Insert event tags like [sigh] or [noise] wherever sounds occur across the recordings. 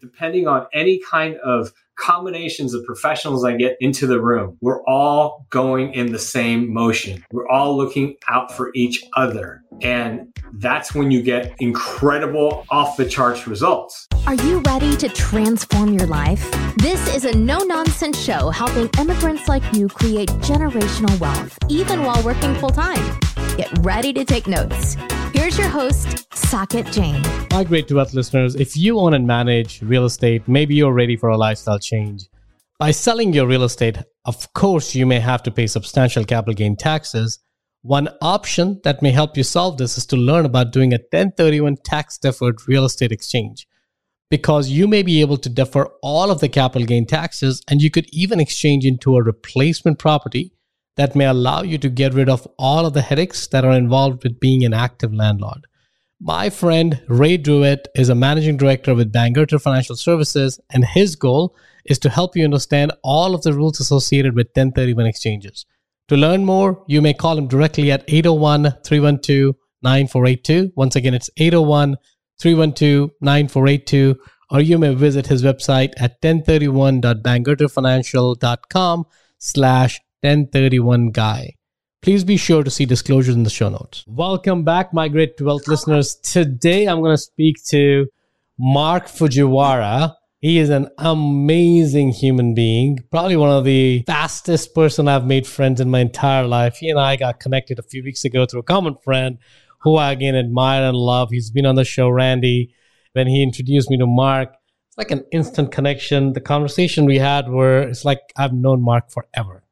depending on any kind of combinations of professionals I get into the room, we're all going in the same motion. We're all looking out for each other. And that's when you get incredible off the charts results. Are you ready to transform your life? This is a no nonsense show helping immigrants like you create generational wealth, even while working full time. Get ready to take notes. Here's your host, Saket Jain. My great to wealth listeners, if you own and manage real estate, maybe you're ready for a lifestyle change. By selling your real estate, of course, you may have to pay substantial capital gain taxes. One option that may help you solve this is to learn about doing a 1031 tax deferred real estate exchange. Because you may be able to defer all of the capital gain taxes and you could even exchange into a replacement property that may allow you to get rid of all of the headaches that are involved with being an active landlord. My friend Ray Druitt is a managing director with Bangerter Financial Services, and his goal is to help you understand all of the rules associated with 1031 exchanges. To learn more, you may call him directly at 801 312 9482. Once again, it's 801 312 9482, or you may visit his website at 1031.bangerterfinancial.com slash 1031 guy. Please be sure to see disclosures in the show notes. Welcome back, my great wealth listeners. Today I'm going to speak to Mark Fujiwara. He is an amazing human being, probably one of the fastest person I've made friends in my entire life. He and I got connected a few weeks ago through a common friend who I again admire and love. He's been on the show, Randy. When he introduced me to Mark, it's like an instant connection. The conversation we had were it's like I've known Mark forever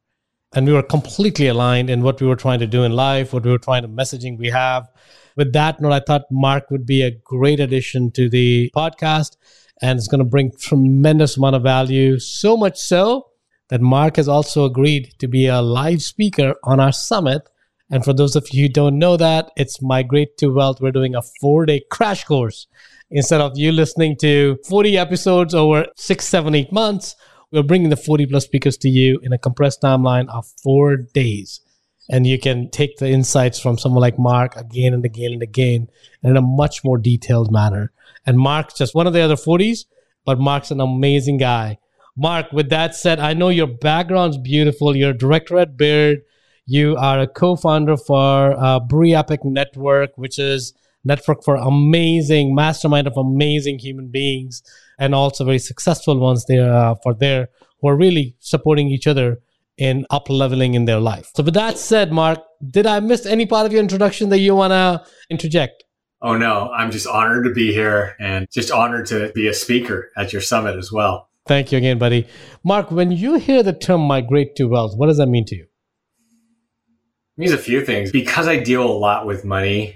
and we were completely aligned in what we were trying to do in life, what we were trying to messaging we have. With that note, I thought Mark would be a great addition to the podcast and it's going to bring tremendous amount of value. So much so that Mark has also agreed to be a live speaker on our summit. And for those of you who don't know that, it's Migrate to Wealth. We're doing a four day crash course. Instead of you listening to 40 episodes over six, seven, eight months, we're bringing the 40 plus speakers to you in a compressed timeline of four days. And you can take the insights from someone like Mark again and again and again in a much more detailed manner. And Mark's just one of the other 40s, but Mark's an amazing guy. Mark, with that said, I know your background's beautiful. You're a director at Baird. You are a co-founder for uh, BrEpic Network, which is network for amazing mastermind of amazing human beings and also very successful ones there uh, for there who are really supporting each other in up leveling in their life. So with that said, Mark, did I miss any part of your introduction that you want to interject? Oh no, I'm just honored to be here and just honored to be a speaker at your summit as well. Thank you again, buddy. Mark, when you hear the term migrate to wealth, what does that mean to you? It means a few things. Because I deal a lot with money,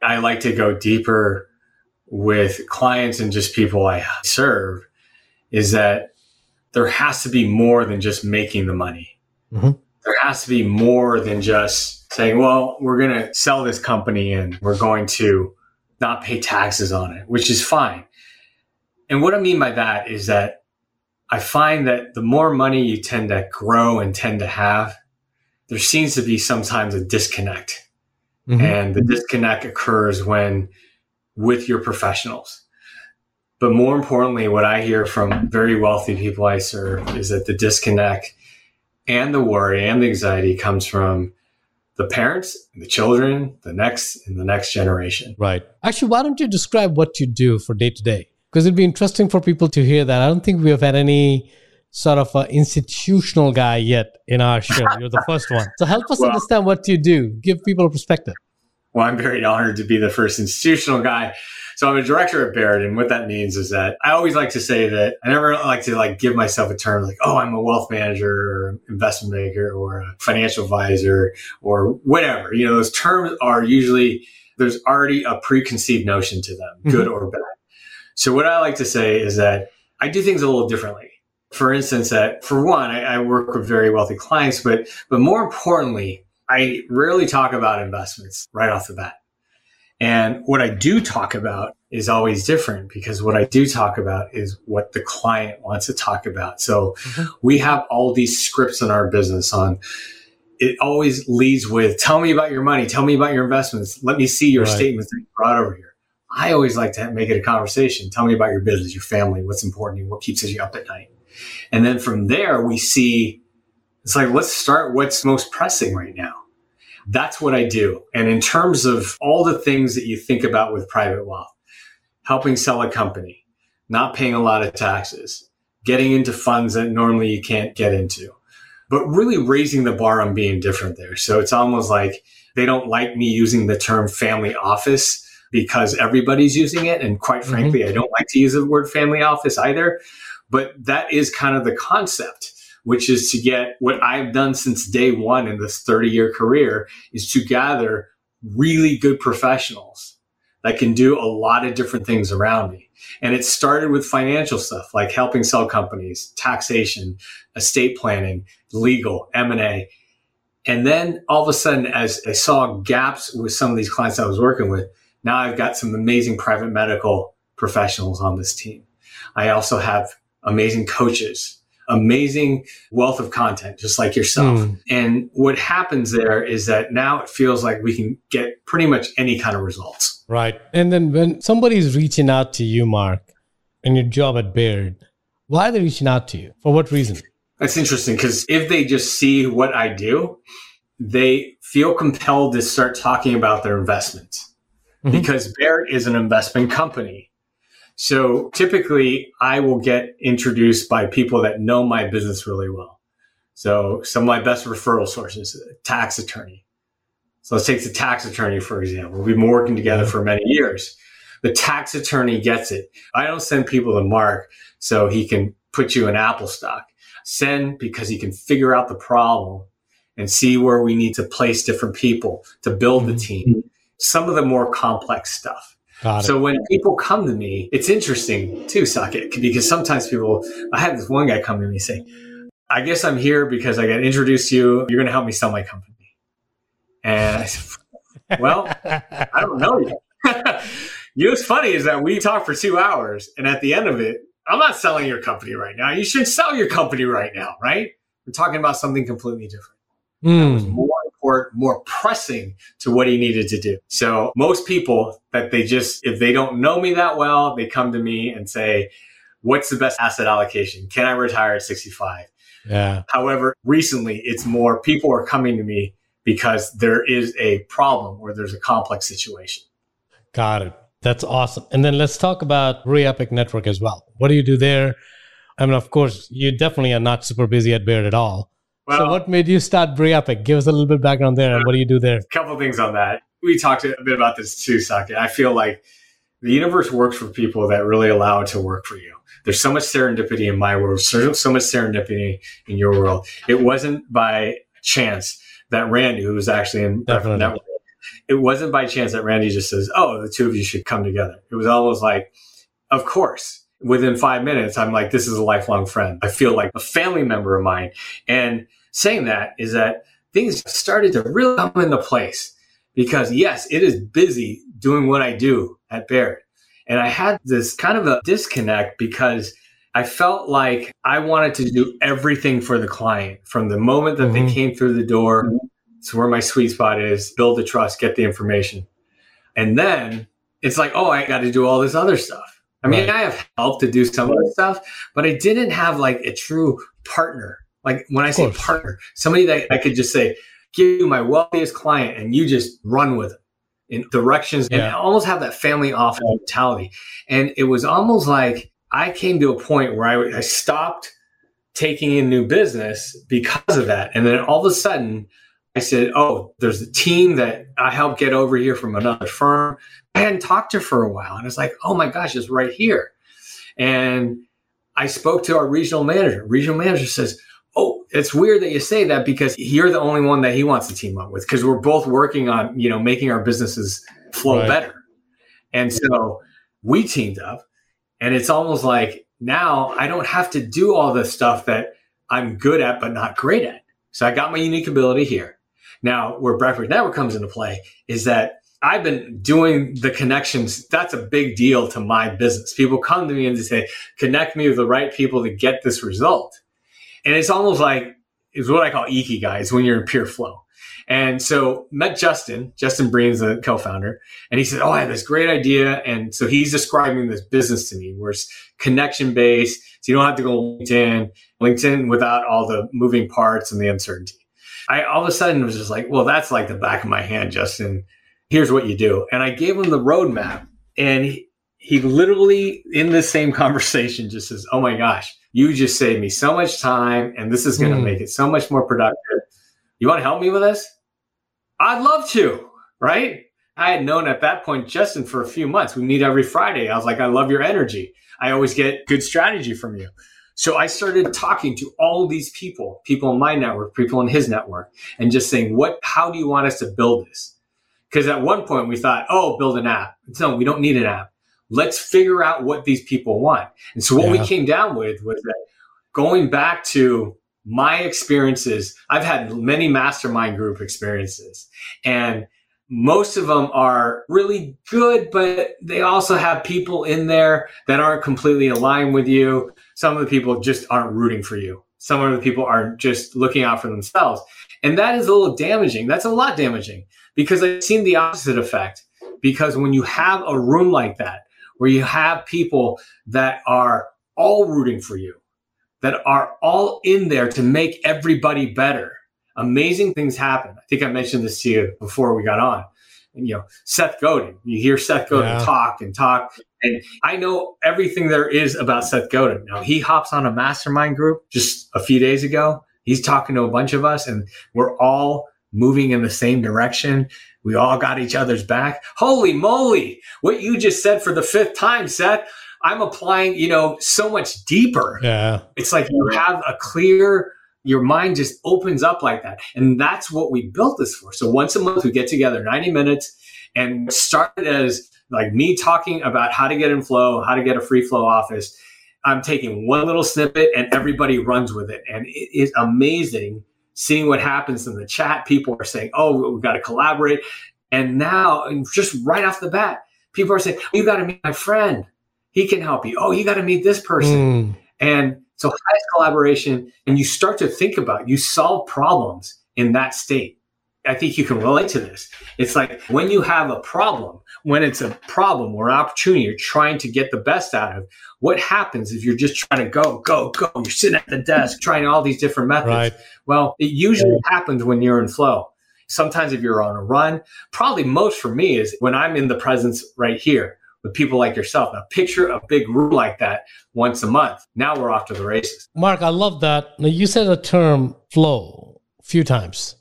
I like to go deeper with clients and just people I serve is that there has to be more than just making the money. Mm-hmm. There has to be more than just saying, well, we're going to sell this company and we're going to not pay taxes on it, which is fine. And what I mean by that is that I find that the more money you tend to grow and tend to have, there seems to be sometimes a disconnect. Mm-hmm. And the disconnect occurs when with your professionals. But more importantly, what I hear from very wealthy people I serve is that the disconnect and the worry and the anxiety comes from the parents, the children, the next and the next generation. Right. Actually, why don't you describe what you do for day to day? Because it'd be interesting for people to hear that. I don't think we have had any sort of an institutional guy yet in our show. You're the first one. So help us well, understand what you do. Give people a perspective. Well, I'm very honored to be the first institutional guy. So I'm a director at Baird, and what that means is that I always like to say that I never like to like give myself a term like, oh, I'm a wealth manager or investment maker or a financial advisor or whatever. You know, those terms are usually there's already a preconceived notion to them, mm-hmm. good or bad. So what I like to say is that I do things a little differently. For instance, that for one, I, I work with very wealthy clients, but but more importantly, I rarely talk about investments right off the bat. And what I do talk about is always different because what I do talk about is what the client wants to talk about. So mm-hmm. we have all these scripts in our business on it always leads with tell me about your money, tell me about your investments, let me see your right. statements that you brought over here. I always like to make it a conversation. Tell me about your business, your family, what's important to you, what keeps you up at night. And then from there, we see it's like, let's start what's most pressing right now. That's what I do. And in terms of all the things that you think about with private wealth, helping sell a company, not paying a lot of taxes, getting into funds that normally you can't get into, but really raising the bar on being different there. So it's almost like they don't like me using the term family office because everybody's using it. And quite mm-hmm. frankly, mm-hmm. I don't like to use the word family office either. But that is kind of the concept, which is to get what I've done since day one in this 30 year career is to gather really good professionals that can do a lot of different things around me. And it started with financial stuff like helping sell companies, taxation, estate planning, legal, M&A. And then all of a sudden, as I saw gaps with some of these clients I was working with, now I've got some amazing private medical professionals on this team. I also have amazing coaches, amazing wealth of content, just like yourself. Mm. And what happens there is that now it feels like we can get pretty much any kind of results. Right. And then when somebody's reaching out to you, Mark, in your job at Baird, why are they reaching out to you? For what reason? That's interesting because if they just see what I do, they feel compelled to start talking about their investments mm-hmm. because Baird is an investment company. So typically I will get introduced by people that know my business really well. So some of my best referral sources, tax attorney. So let's take the tax attorney, for example. We've been working together for many years. The tax attorney gets it. I don't send people to Mark so he can put you in Apple stock. Send because he can figure out the problem and see where we need to place different people to build the mm-hmm. team. Some of the more complex stuff. So when people come to me, it's interesting too, Saket, because sometimes people, I had this one guy come to me and say, I guess I'm here because I got introduced to you. You're going to help me sell my company. And I said, [laughs] well, I don't know yet. [laughs] you know what's funny is that we talked for two hours and at the end of it, I'm not selling your company right now. You should sell your company right now, right? We're talking about something completely different. Mm. more important, more pressing to what he needed to do. So most people that they just, if they don't know me that well, they come to me and say, what's the best asset allocation? Can I retire at 65? Yeah. However, recently it's more people are coming to me because there is a problem or there's a complex situation. Got it. That's awesome. And then let's talk about BrEpic Network as well. What do you do there? I mean, of course, you definitely are not super busy at Baird at all. Well, so what made you start Epic? Give us a little bit background there. And what do you do there? A couple things on that. We talked a bit about this too, Saket. I feel like the universe works for people that really allow it to work for you. There's so much serendipity in my world, so, so much serendipity in your world. It wasn't by chance that Randy, who was actually in Definitely. network, it wasn't by chance that Randy just says, "Oh, the two of you should come together." It was almost like, "Of course." Within five minutes, I'm like, "This is a lifelong friend." I feel like a family member of mine, and saying that is that things started to really come into place because yes, it is busy doing what I do at Baird. And I had this kind of a disconnect because I felt like I wanted to do everything for the client from the moment that mm-hmm. they came through the door to where my sweet spot is, build the trust, get the information. And then it's like, oh, I got to do all this other stuff. I mean, right. I have helped to do some of the stuff, but I didn't have like a true partner like when I say partner, somebody that I could just say, give you my wealthiest client and you just run with it in directions yeah. and almost have that family office mentality. And it was almost like I came to a point where I, I stopped taking in new business because of that. And then all of a sudden, I said, Oh, there's a team that I helped get over here from another firm. I hadn't talked to her for a while. And it's like, Oh my gosh, it's right here. And I spoke to our regional manager. Regional manager says, Oh, it's weird that you say that because you're the only one that he wants to team up with because we're both working on, you know, making our businesses flow right. better. And so we teamed up and it's almost like now I don't have to do all the stuff that I'm good at, but not great at. So I got my unique ability here. Now where BrEpic Network comes into play is that I've been doing the connections. That's a big deal to my business. People come to me and they say, connect me with the right people to get this result. And it's almost like it's what I call ikigai. It's when you're in pure flow. And so met Justin, Justin Breen's the co-founder, and he said, "Oh, I have this great idea." And so he's describing this business to me, where it's connection based, so you don't have to go LinkedIn, LinkedIn without all the moving parts and the uncertainty. I all of a sudden was just like, "Well, that's like the back of my hand, Justin. Here's what you do." And I gave him the roadmap, and he, he literally in the same [laughs] conversation just says, "Oh my gosh, you just saved me so much time, and this is going to mm. make it so much more productive." You want to help me with this? I'd love to, right? I had known at that point Justin for a few months. We meet every Friday. I was like, I love your energy. I always get good strategy from you. So I started talking to all these people, people in my network, people in his network, and just saying, what, how do you want us to build this? Because at one point we thought, oh, build an app. No, we don't need an app. Let's figure out what these people want. And so what yeah. we came down with was that going back to my experiences, I've had many mastermind group experiences and most of them are really good, but they also have people in there that aren't completely aligned with you. Some of the people just aren't rooting for you. Some of the people are just looking out for themselves. And that is a little damaging. That's a lot damaging because I've seen the opposite effect. Because when you have a room like that, where you have people that are all rooting for you, that are all in there to make everybody better. Amazing things happen. I think I mentioned this to you before we got on. And, you know, Seth Godin. You hear Seth Godin yeah. talk and talk, and I know everything there is about Seth Godin. Now he hops on a mastermind group just a few days ago. He's talking to a bunch of us, and we're all moving in the same direction. We all got each other's back. Holy moly! What you just said for the fifth time, Seth. I'm applying, you know, so much deeper. Yeah. It's like you have a clear, your mind just opens up like that. And that's what we built this for. So once a month, we get together 90 minutes and started as like me talking about how to get in flow, how to get a free flow office. I'm taking one little snippet and everybody runs with it. And it is amazing seeing what happens in the chat. People are saying, Oh, we've got to collaborate. And now, and just right off the bat, people are saying, You got to meet my friend he can help you. Oh, you got to meet this person. Mm. And so highest collaboration, and you start to think about you solve problems in that state. I think you can relate to this. It's like when you have a problem, when it's a problem or an opportunity you're trying to get the best out of, what happens if you're just trying to go, go, go? You're sitting at the desk trying all these different methods. Right. Well, it usually happens when you're in flow. Sometimes if you're on a run, probably most for me is when I'm in the presence right here with people like yourself. Now, picture a big room like that once a month. Now we're off to the races. Mark, I love that. Now, you said the term flow a few times.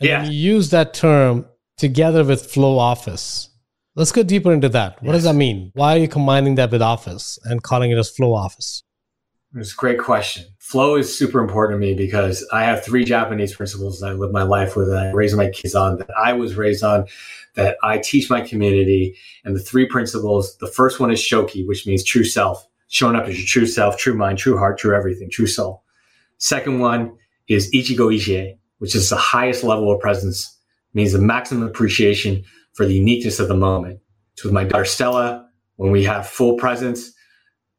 And yeah. you use that term together with flow office. Let's go deeper into that. What yes. does that mean? Why are you combining that with office and calling it as flow office? It's a great question. Flow is super important to me because I have three Japanese principles that I live my life with, that I raise my kids on, that I was raised on, that I teach my community. And the three principles the first one is Shoki, which means true self, showing up as your true self, true mind, true heart, true everything, true soul. Second one is Ichigo Ichie, which is the highest level of presence, means the maximum appreciation for the uniqueness of the moment. So with my daughter Stella, when we have full presence,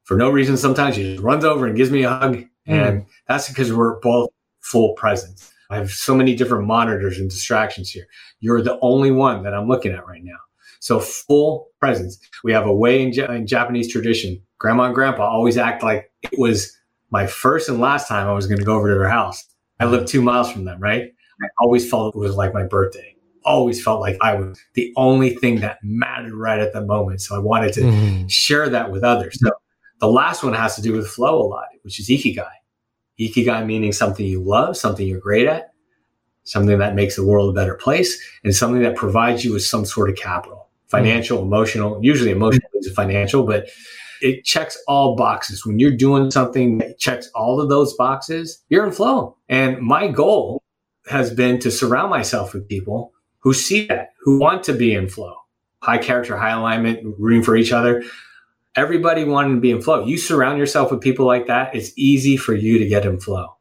for no reason, sometimes she just runs over and gives me a hug. Mm. And that's because we're both full presence. I have so many different monitors and distractions here. You're the only one that I'm looking at right now. So full presence. We have a way in, in Japanese tradition. Grandma and grandpa always act like it was my first and last time I was going to go over to their house. I live two miles from them, right? I always felt it was like my birthday. Always felt like I was the only thing that mattered right at the moment. So I wanted to mm. share that with others. So the last one has to do with flow a lot, which is ikigai. Ikigai meaning something you love, something you're great at, something that makes the world a better place, and something that provides you with some sort of capital, financial, mm-hmm. emotional, usually emotional is a financial, but it checks all boxes. When you're doing something that checks all of those boxes, you're in flow. And my goal has been to surround myself with people who see that, who want to be in flow, high character, high alignment, rooting for each other, everybody wanting to be in flow. You surround yourself with people like that, it's easy for you to get in flow.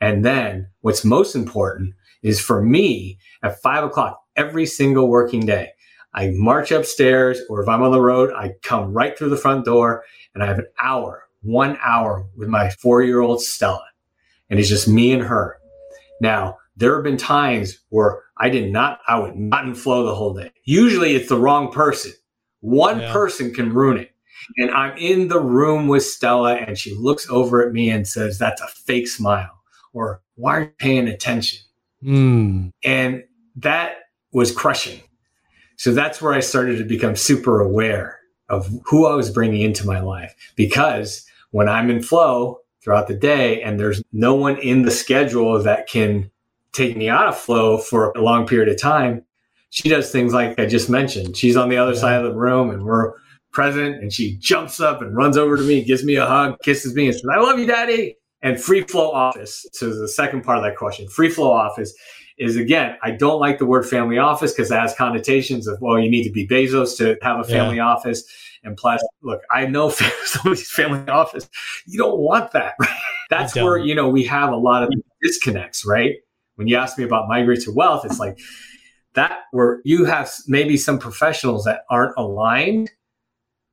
And then what's most important is for me at five o'clock every single working day, I march upstairs or if I'm on the road, I come right through the front door and I have an hour, one hour with my four year old Stella. And it's just me and her. Now there have been times where I did not, I would not in flow the whole day. Usually it's the wrong person. One yeah. person can ruin it. And I'm in the room with Stella and she looks over at me and says, That's a fake smile. Or why are you paying attention? Mm. And that was crushing. So that's where I started to become super aware of who I was bringing into my life. Because when I'm in flow throughout the day and there's no one in the schedule that can take me out of flow for a long period of time, she does things like I just mentioned. She's on the other yeah. side of the room and we're present and she jumps up and runs over to me, gives me a hug, kisses me and says, I love you, daddy. And free flow office. So the second part of that question, free flow office is again, I don't like the word family office because it has connotations of, well, you need to be Bezos to have a family yeah. office. And plus, look, I know [laughs] somebody's family office. You don't want that. [laughs] Right? That's where, you know, we have a lot of disconnects, right? When you ask me about migrate to wealth, it's like that where you have maybe some professionals that aren't aligned.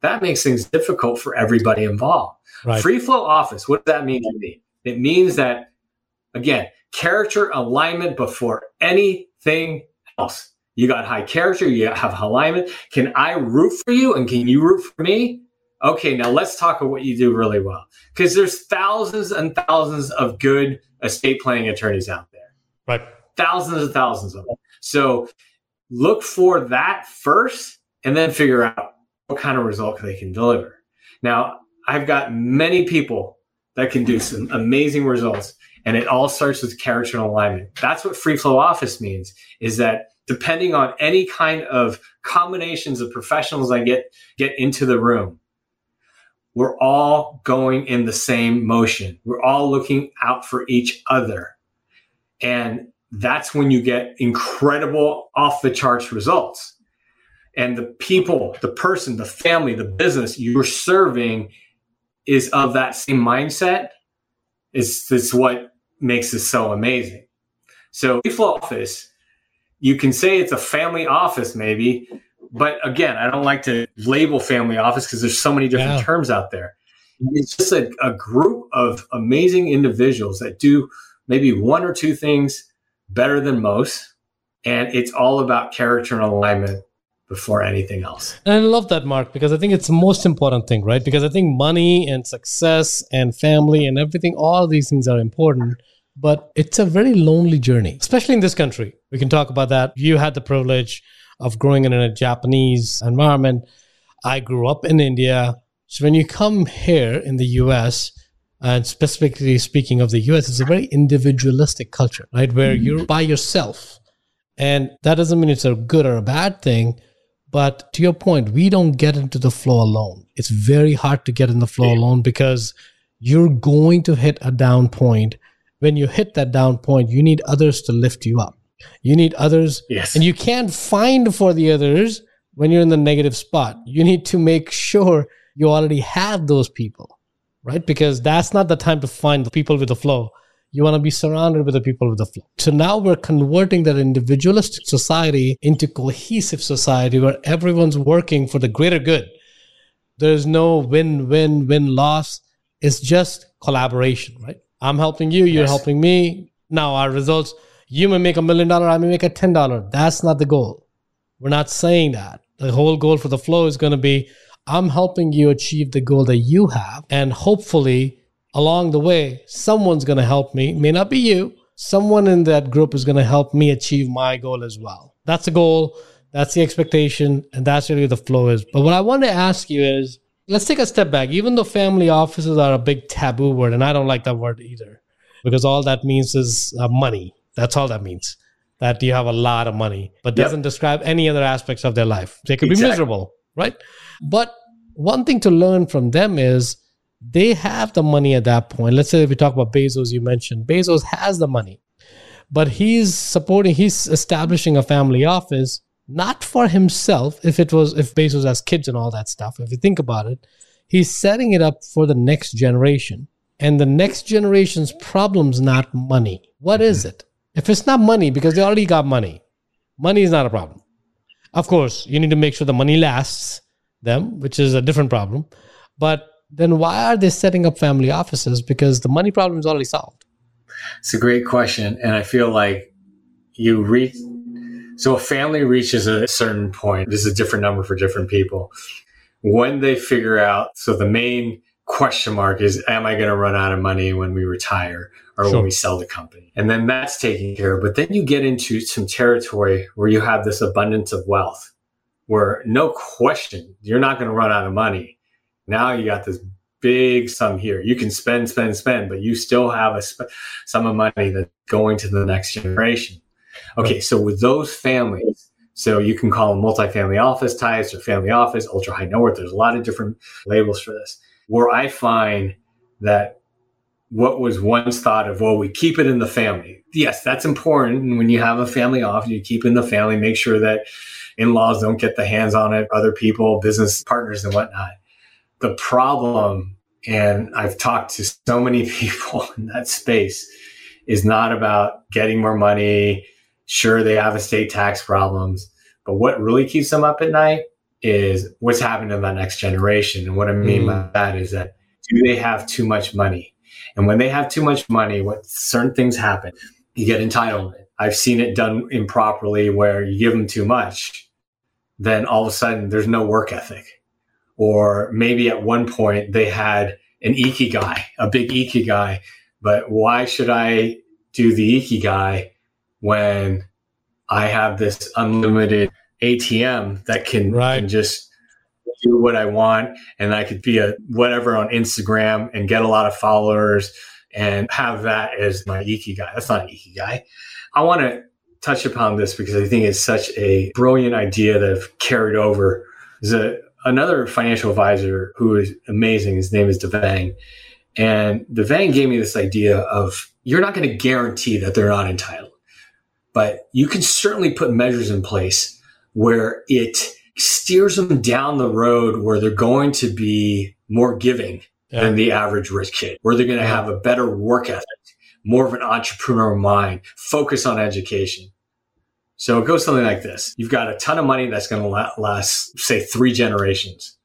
That makes things difficult for everybody involved. Right. Free flow office, what does that mean to me? It means that, again, character alignment before anything else. You got high character, you have alignment. Can I root for you and can you root for me? Okay, now let's talk about what you do really well. Because there's thousands and thousands of good estate planning attorneys out there. Right. Thousands and thousands of them. So look for that first and then figure out what kind of result they can deliver. Now, I've got many people that can do some amazing results and it all starts with character and alignment. That's what free flow office means is that depending on any kind of combinations of professionals I get get into the room, we're all going in the same motion. We're all looking out for each other. And that's when you get incredible off the charts results. And the people, the person, the family, the business you're serving is of that same mindset. Is this what makes this so amazing? So, flow office, you can say it's a family office, maybe, but again, I don't like to label family office because there's so many different yeah. terms out there. It's just a, a group of amazing individuals that do maybe one or two things better than most. And it's all about character and alignment before anything else. And I love that, Mark, because I think it's the most important thing, right? Because I think money and success and family and everything, all these things are important, but it's a very lonely journey, especially in this country. We can talk about that. You had the privilege of growing in a Japanese environment. I grew up in India. So when you come here in the US, and specifically speaking of the US, it's a very individualistic culture, right? Where mm-hmm. you're by yourself. And that doesn't mean it's a good or a bad thing, but to your point, we don't get into the flow alone. It's very hard to get in the flow yeah. alone because you're going to hit a down point. When you hit that down point, you need others to lift you up. You need others. Yes. And you can't find for the others when you're in the negative spot. You need to make sure you already have those people, right? Because that's not the time to find the people with the flow. You want to be surrounded with the people with the flow. So now we're converting that individualistic society into cohesive society where everyone's working for the greater good. There's no win, win, win, loss. It's just collaboration, right? I'm helping you, you're yes. helping me. Now our results, you may make a million dollar, I may make a ten dollar. That's not the goal. We're not saying that. The whole goal for the flow is going to be I'm helping you achieve the goal that you have, and hopefully along the way, someone's going to help me. May not be you. Someone in that group is going to help me achieve my goal as well. That's the goal. That's the expectation. And that's really the flow is. But what I want to ask you is let's take a step back. Even though family offices are a big taboo word, and I don't like that word either, because all that means is uh, money. That's all that means. That you have a lot of money, but doesn't yep. describe any other aspects of their life. They could exactly. be miserable, right? But one thing to learn from them is they have the money at that point. Let's say if we talk about Bezos, you mentioned Bezos has the money, but he's supporting, he's establishing a family office not for himself. If it was, if Bezos has kids and all that stuff, if you think about it, he's setting it up for the next generation. And the next generation's problem's not money. What is mm-hmm. it? If it's not money, because they already got money, money is not a problem. Of course, you need to make sure the money lasts them, which is a different problem. But then why are they setting up family offices? Because the money problem is already solved. It's a great question. And I feel like you reach, so a family reaches a certain point. This is a different number for different people. When they figure out, so the main question mark is, am I going to run out of money when we retire or sure. when we sell the company? And then that's taken care of. But then you get into some territory where you have this abundance of wealth where no question, you're not going to run out of money. Now you got this big sum here. You can spend, spend, spend, but you still have a sp- sum of money that's going to the next generation. Okay, so with those families, so you can call them multifamily office types or family office, ultra high net worth. There's a lot of different labels for this. Where I find that what was once thought of, well, we keep it in the family. Yes, that's important. When you have a family office, you keep in the family, make sure that in-laws don't get the hands on it, other people, business partners and whatnot. The problem, and I've talked to so many [laughs] people in that space, is not about getting more money. Sure, they have estate tax problems, but what really keeps them up at night is what's happening to the next generation. And what I mean mm. by that is that do they have too much money? And when they have too much money, what certain things happen, you get entitlement. I've seen it done improperly where you give them too much then all of a sudden there's no work ethic. Or maybe at one point they had an ikigai, a big ikigai, but why should I do the ikigai when I have this unlimited ATM that can, right. can just do what I want and I could be a whatever on Instagram and get a lot of followers and have that as my ikigai. That's not an ikigai. I want to touch upon this because I think it's such a brilliant idea that I've carried over. There's a, another financial advisor who is amazing. His name is Devang. And Devang gave me this idea of you're not going to guarantee that they're not entitled, but you can certainly put measures in place where it steers them down the road where they're going to be more giving yeah. than the average rich kid, where they're going to have a better work ethic, more of an entrepreneur mind, focus on education. So it goes something like this. You've got a ton of money that's going to last, say, three generations,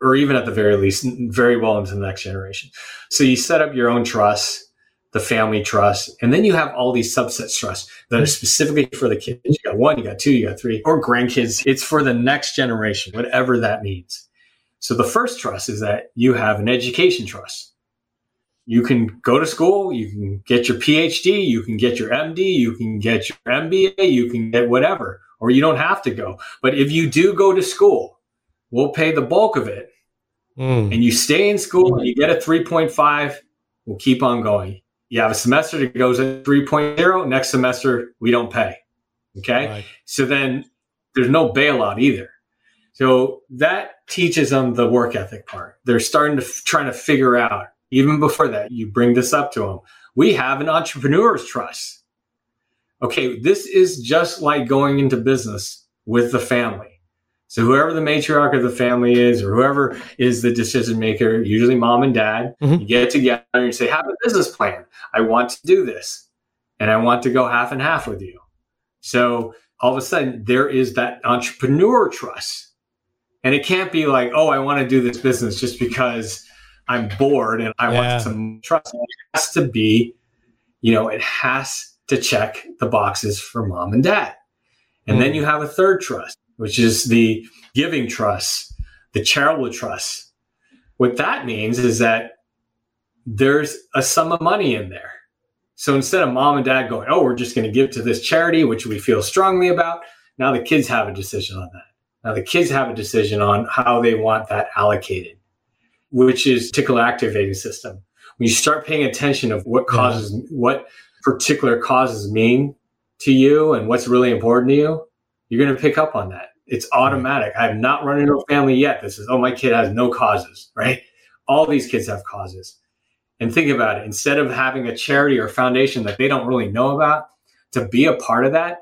or even at the very least, very well into the next generation. So you set up your own trust, the family trust, and then you have all these subset trusts that are specifically for the kids. You got one, you got two, you got three, or grandkids. It's for the next generation, whatever that means. So the first trust is that you have an education trust you can go to school, you can get your PhD, you can get your MD, you can get your MBA, you can get whatever, or you don't have to go. But if you do go to school, we'll pay the bulk of it. Mm. And you stay in school and you get a 3.5, we'll keep on going. You have a semester that goes at 3.0, next semester we don't pay. Okay. Right. So then there's no bailout either. So that teaches them the work ethic part. They're starting to f- trying to figure out even before that, you bring this up to them. We have an entrepreneur's trust. Okay, this is just like going into business with the family. So whoever the matriarch of the family is, or whoever is the decision maker, usually mom and dad, mm-hmm. you get together and you say, "Have a business plan. I want to do this, and I want to go half and half with you." So all of a sudden, there is that entrepreneur trust, and it can't be like, "Oh, I want to do this business just because I'm bored and I yeah. want some trust. It has to be, you know, it has to check the boxes for mom and dad. And mm. then you have a third trust, which is the giving trust, the charitable trust. What that means is that there's a sum of money in there. So instead of mom and dad going, oh, we're just going to give to this charity, which we feel strongly about, now the kids have a decision on that. Now the kids have a decision on how they want that allocated which is reticular activating system. When you start paying attention of what mm-hmm. causes, yeah. what particular causes mean to you and what's really important to you, you're going to pick up on that. It's mm-hmm. automatic. I have not run into a family yet that says, oh, my kid has no causes, right? All these kids have causes. And think about it. Instead of having a charity or foundation that they don't really know about, to be a part of that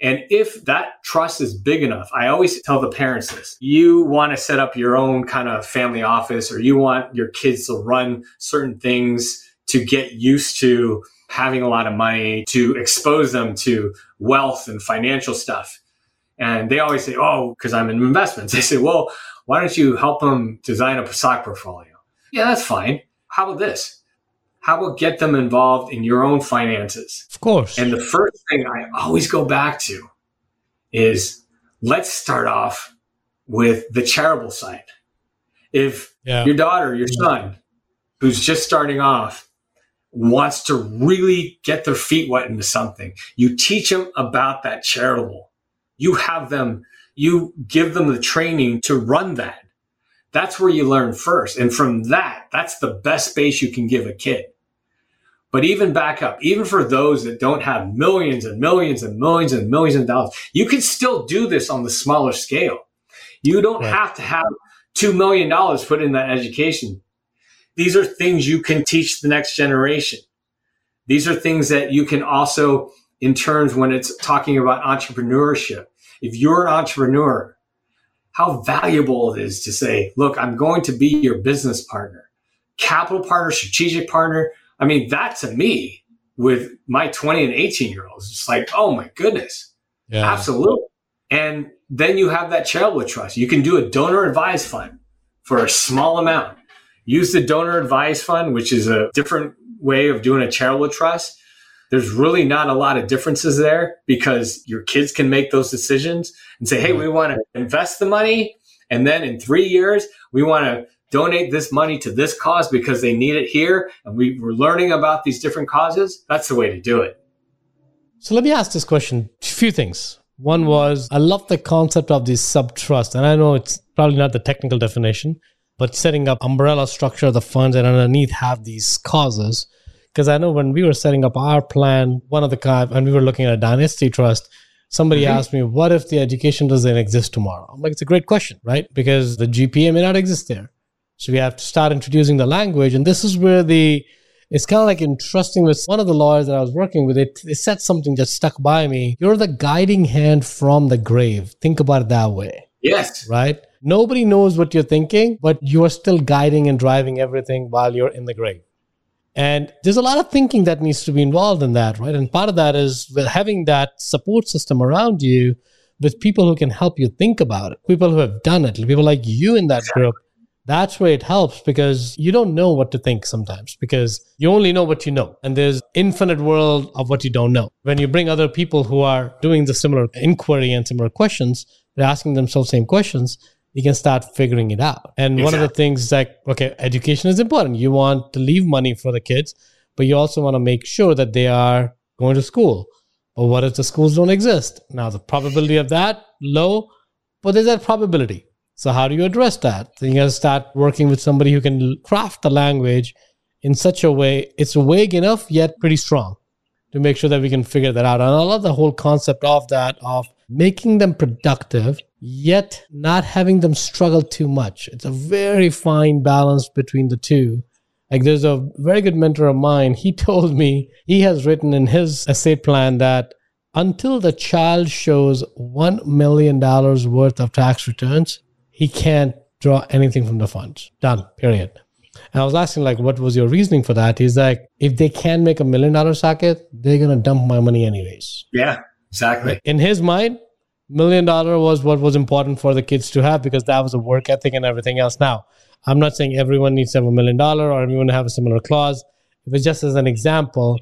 and if that trust is big enough, I always tell the parents this you want to set up your own kind of family office, or you want your kids to run certain things to get used to having a lot of money, to expose them to wealth and financial stuff. And they always say, Oh, because I'm in investments. [laughs] They say, Well, why don't you help them design a stock portfolio? Yeah, that's fine. How about this? How about get them involved in your own finances? Of course. And the first thing I always go back to is let's start off with the charitable side. If yeah. your daughter, your mm-hmm. son, who's just starting off, wants to really get their feet wet into something, you teach them about that charitable. You have them, you give them the training to run that. That's where you learn first. And from that, that's the best base you can give a kid. But even back up, even for those that don't have millions and millions and millions and millions of dollars, you can still do this on the smaller scale. You don't right. have to have $2 million put in that education. These are things you can teach the next generation. These are things that you can also, in terms when it's talking about entrepreneurship, if you're an entrepreneur, how valuable it is to say, look, I'm going to be your business partner, capital partner, strategic partner. I mean, that to me, with my 20 and 18 year olds, it's like, oh my goodness. Yeah. Absolutely. And then you have that charitable trust. You can do a donor advised fund for a small amount. Use the donor advised fund, which is a different way of doing a charitable trust there's really not a lot of differences there because your kids can make those decisions and say, Hey, we want to invest the money. And then in three years, we want to donate this money to this cause because they need it here. And we were learning about these different causes. That's the way to do it. So let me ask this question. A few things. One was I love the concept of this sub trust. And I know it's probably not the technical definition, but setting up umbrella structure of the funds and underneath have these causes because I know when we were setting up our plan, one of the and we were looking at a dynasty trust, somebody mm-hmm. asked me, what if the education doesn't exist tomorrow? I'm like, it's a great question, right? Because the GPA may not exist there. So we have to start introducing the language. And this is where the, it's kind of like entrusting with one of the lawyers that I was working with. It, it said something that stuck by me. You're the guiding hand from the grave. Think about it that way. Yes. Right? Nobody knows what you're thinking, but you are still guiding and driving everything while you're in the grave. And there's a lot of thinking that needs to be involved in that, right? And part of that is with having that support system around you with people who can help you think about it, people who have done it, people like you in that group. That's where it helps because you don't know what to think sometimes because you only know what you know. And there's infinite world of what you don't know. When you bring other people who are doing the similar inquiry and similar questions, they're asking themselves same questions you can start figuring it out. And exactly. one of the things is like, okay, education is important. You want to leave money for the kids, but you also want to make sure that they are going to school. But what if the schools don't exist? Now, the probability of that low, but there's that probability. So, how do you address that? So you got to start working with somebody who can craft the language in such a way it's vague enough yet pretty strong to make sure that we can figure that out. And I love the whole concept of that of making them productive yet not having them struggle too much. It's a very fine balance between the two. Like there's a very good mentor of mine. He [laughs] told me he has written in his estate plan that until the child shows $1 million worth of tax returns, he can't draw anything from the funds. Done, period. And I was asking, like, what was your reasoning for that? He's like, if they can make a million dollar Saket, they're going to dump my money anyways. Yeah, exactly. In his mind, million dollar was what was important for the kids to have because that was a work ethic and everything else. Now, I'm not saying everyone needs to have a million dollar or everyone to have a similar clause. It was just as an example,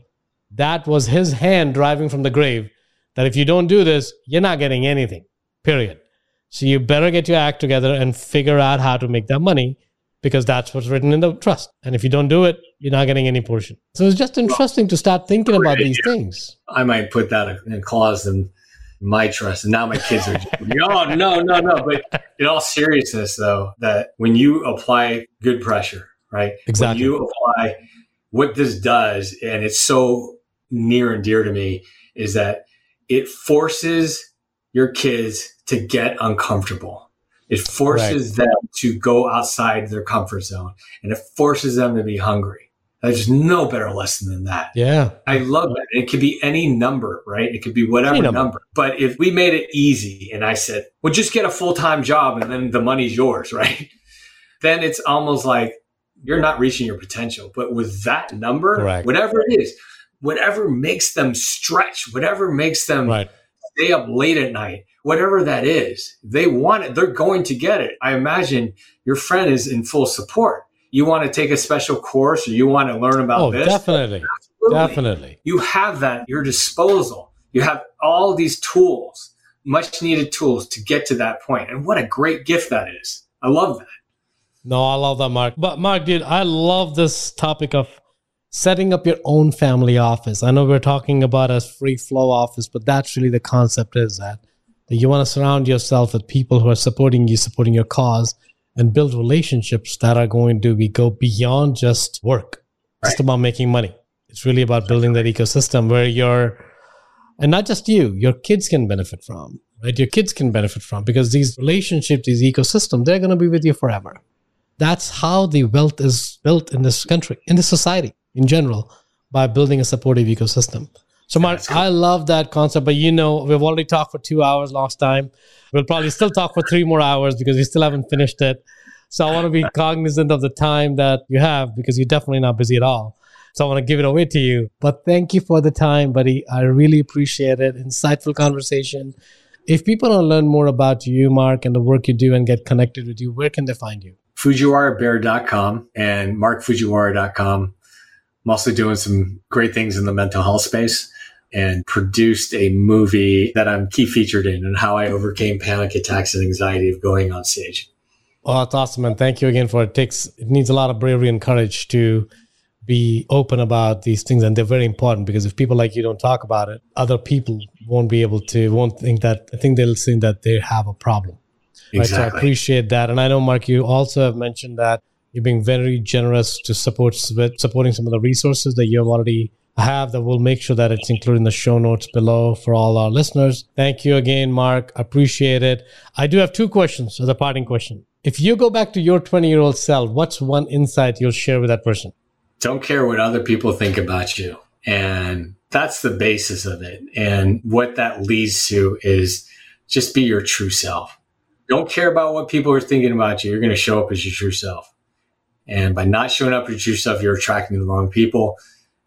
that was his hand driving from the grave that if you don't do this, you're not getting anything, period. So you better get your act together and figure out how to make that money because that's what's written in the trust. And if you don't do it, you're not getting any portion. So it's just interesting to start thinking about these things. I might put that in a clause in my trust. And now my kids are, oh, no, no, no. But in all seriousness, though, that when you apply good pressure, right? Exactly. When you apply what this does, and it's so near and dear to me, is that it forces your kids to get uncomfortable. It forces right. them to go outside their comfort zone and it forces them to be hungry. There's no better lesson than that. Yeah. I love it. It could be any number, right? It could be whatever number. number. But if we made it easy and I said, well, just get a full time job and then the money's yours, [laughs] right? then it's almost like you're not reaching your potential. But with that number, Correct. whatever it is, whatever makes them stretch, whatever makes them right. stay up late at night, whatever that is, they want it. They're going to get it. I imagine your friend is in full support you want to take a special course or you want to learn about oh, this. Definitely. Absolutely. Definitely. You have that at your disposal. You have all these tools, much needed tools to get to that point. And what a great gift that is. I love that. No, I love that, Mark. But Mark, dude, I love this topic of setting up your own family office. I know we're talking about a free flow office, but that's really the concept is that, that you want to surround yourself with people who are supporting you, supporting your cause, and build relationships that are going to be go beyond just work. Right. Just about making money. It's really about building that ecosystem where you're and not just you, your kids can benefit from, right? Your kids can benefit from because these relationships, these ecosystems, they're going to be with you forever. That's how the wealth is built in this country, in this society in general by building a supportive ecosystem. So, Mark, cool. I love that concept, but you know, we've already talked for two hours last time. We'll probably still talk for three more hours because we still haven't finished it. So, I want to be [laughs] cognizant of the time that you have because you're definitely not busy at all. So, I want to give it away to you. But thank you for the time, buddy. I really appreciate it. Insightful conversation. If people want to learn more about you, Mark, and the work you do and get connected with you, where can they find you? FujiwaraBear.com and markfujiwara.com I'm also doing some great things in the mental health space and produced a movie that I'm key featured in and how I overcame panic attacks and anxiety of going on stage. Well, that's awesome, and thank you again for it. Takes it needs a lot of bravery and courage to be open about these things, and they're very important because if people like you don't talk about it, other people won't be able to won't think that. I think they'll think that they have a problem. Exactly. Right? So I appreciate that, and I know Mark, you also have mentioned that you're being very generous to support with supporting some of the resources that you have already have that we'll make sure that it's included in the show notes below for all our listeners. Thank you again, Mark. Appreciate it. I do have two questions as a parting question. If you go back to your 20 year old self, what's one insight you'll share with that person? Don't care what other people think about you. And that's the basis of it. And what that leads to is just be your true self. Don't care about what people are thinking about you. You're going to show up as your true self. And by not showing up as your true self, you're attracting the wrong people.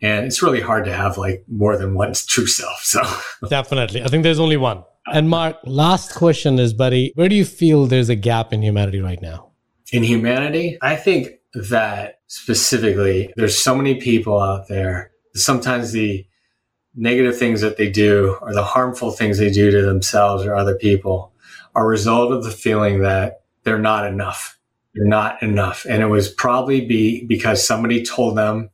And it's really hard to have like more than one true self. So definitely. I think there's only one. And Mark, last question is, buddy, where do you feel there's a gap in humanity right now? In humanity, I think that specifically, there's so many people out there. Sometimes the negative things that they do or the harmful things they do to themselves or other people are a result of the feeling that they're not enough you're not enough. And it was probably be because somebody told them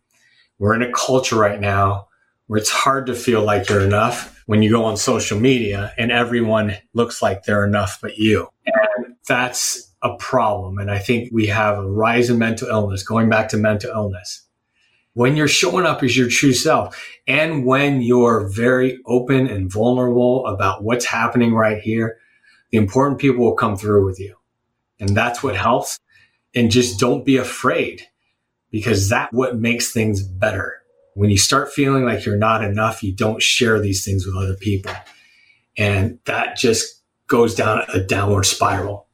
we're in a culture right now where it's hard to feel like you're enough when you go on social media and everyone looks like they're enough but you. And that's a problem. And I think we have a rise in mental illness, going back to mental illness. When you're showing up as your true self and when you're very open and vulnerable about what's happening right here, the important people will come through with you. And that's what helps and just don't be afraid because that what makes things better. When you start feeling like you're not enough, you don't share these things with other people. And that just goes down a downward spiral.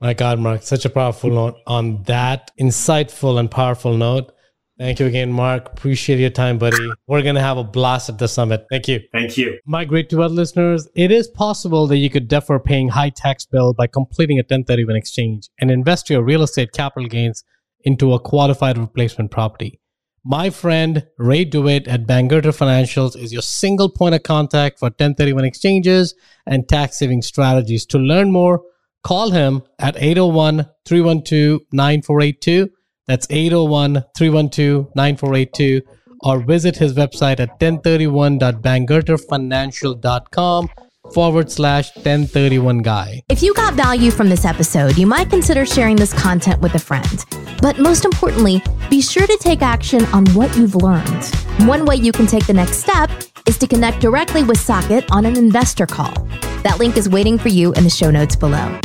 My God, Mark, such a powerful note on that insightful and powerful note. Thank you again, Mark. Appreciate your time, buddy. We're going to have a blast at the summit. Thank you. Thank you. Migrate to listeners, it is possible that you could defer paying high tax bill by completing a 1031 exchange and invest your real estate capital gains into a qualified replacement property. My friend Ray DeWitt at Bangerter Financials is your single point of contact for 1031 exchanges and tax saving strategies. To learn more, call him at 801 312 9482 that's 801 312 9482 or visit his website at 1031.bangerterfinancial.com forward slash 1031 guy. If you got value from this episode, you might consider sharing this content with a friend. But most importantly, be sure to take action on what you've learned. One way you can take the next step is to connect directly with Saket on an investor call. That link is waiting for you in the show notes below.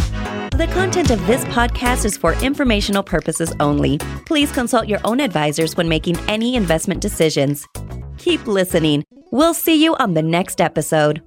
The content of this podcast is for informational purposes only. Please consult your own advisors when making any investment decisions. Keep listening. We'll see you on the next episode.